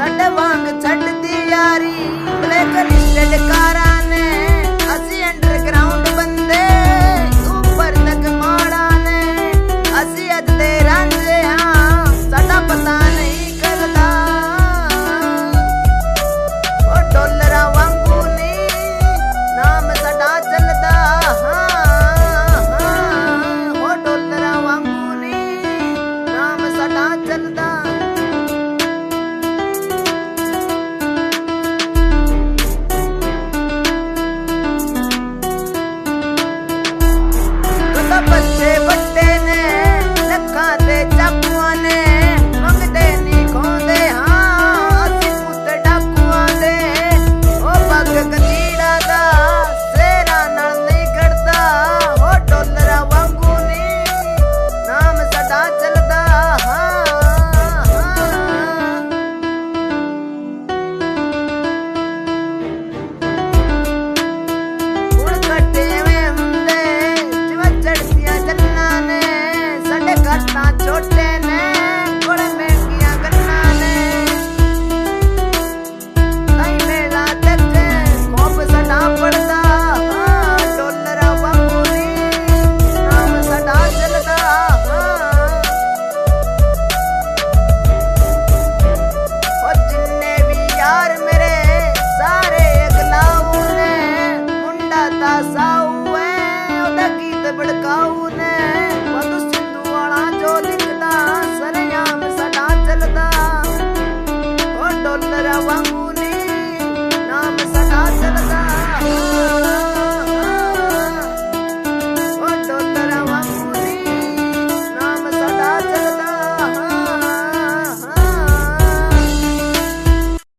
सड वांग छड़ दी यारी। ब्लैक लिस्टेड कारा ने असी अंडरग्राउंड बंदे, ऊपर तक माड़ा ने असी अद्दे रांझे हाँ साडा पता नहीं करदा। ओ डॉलरा वांगू नी, नाम साडा चलदा हाँ हाँ ओ डॉलरा वांगू नी, नाम साडा चलदा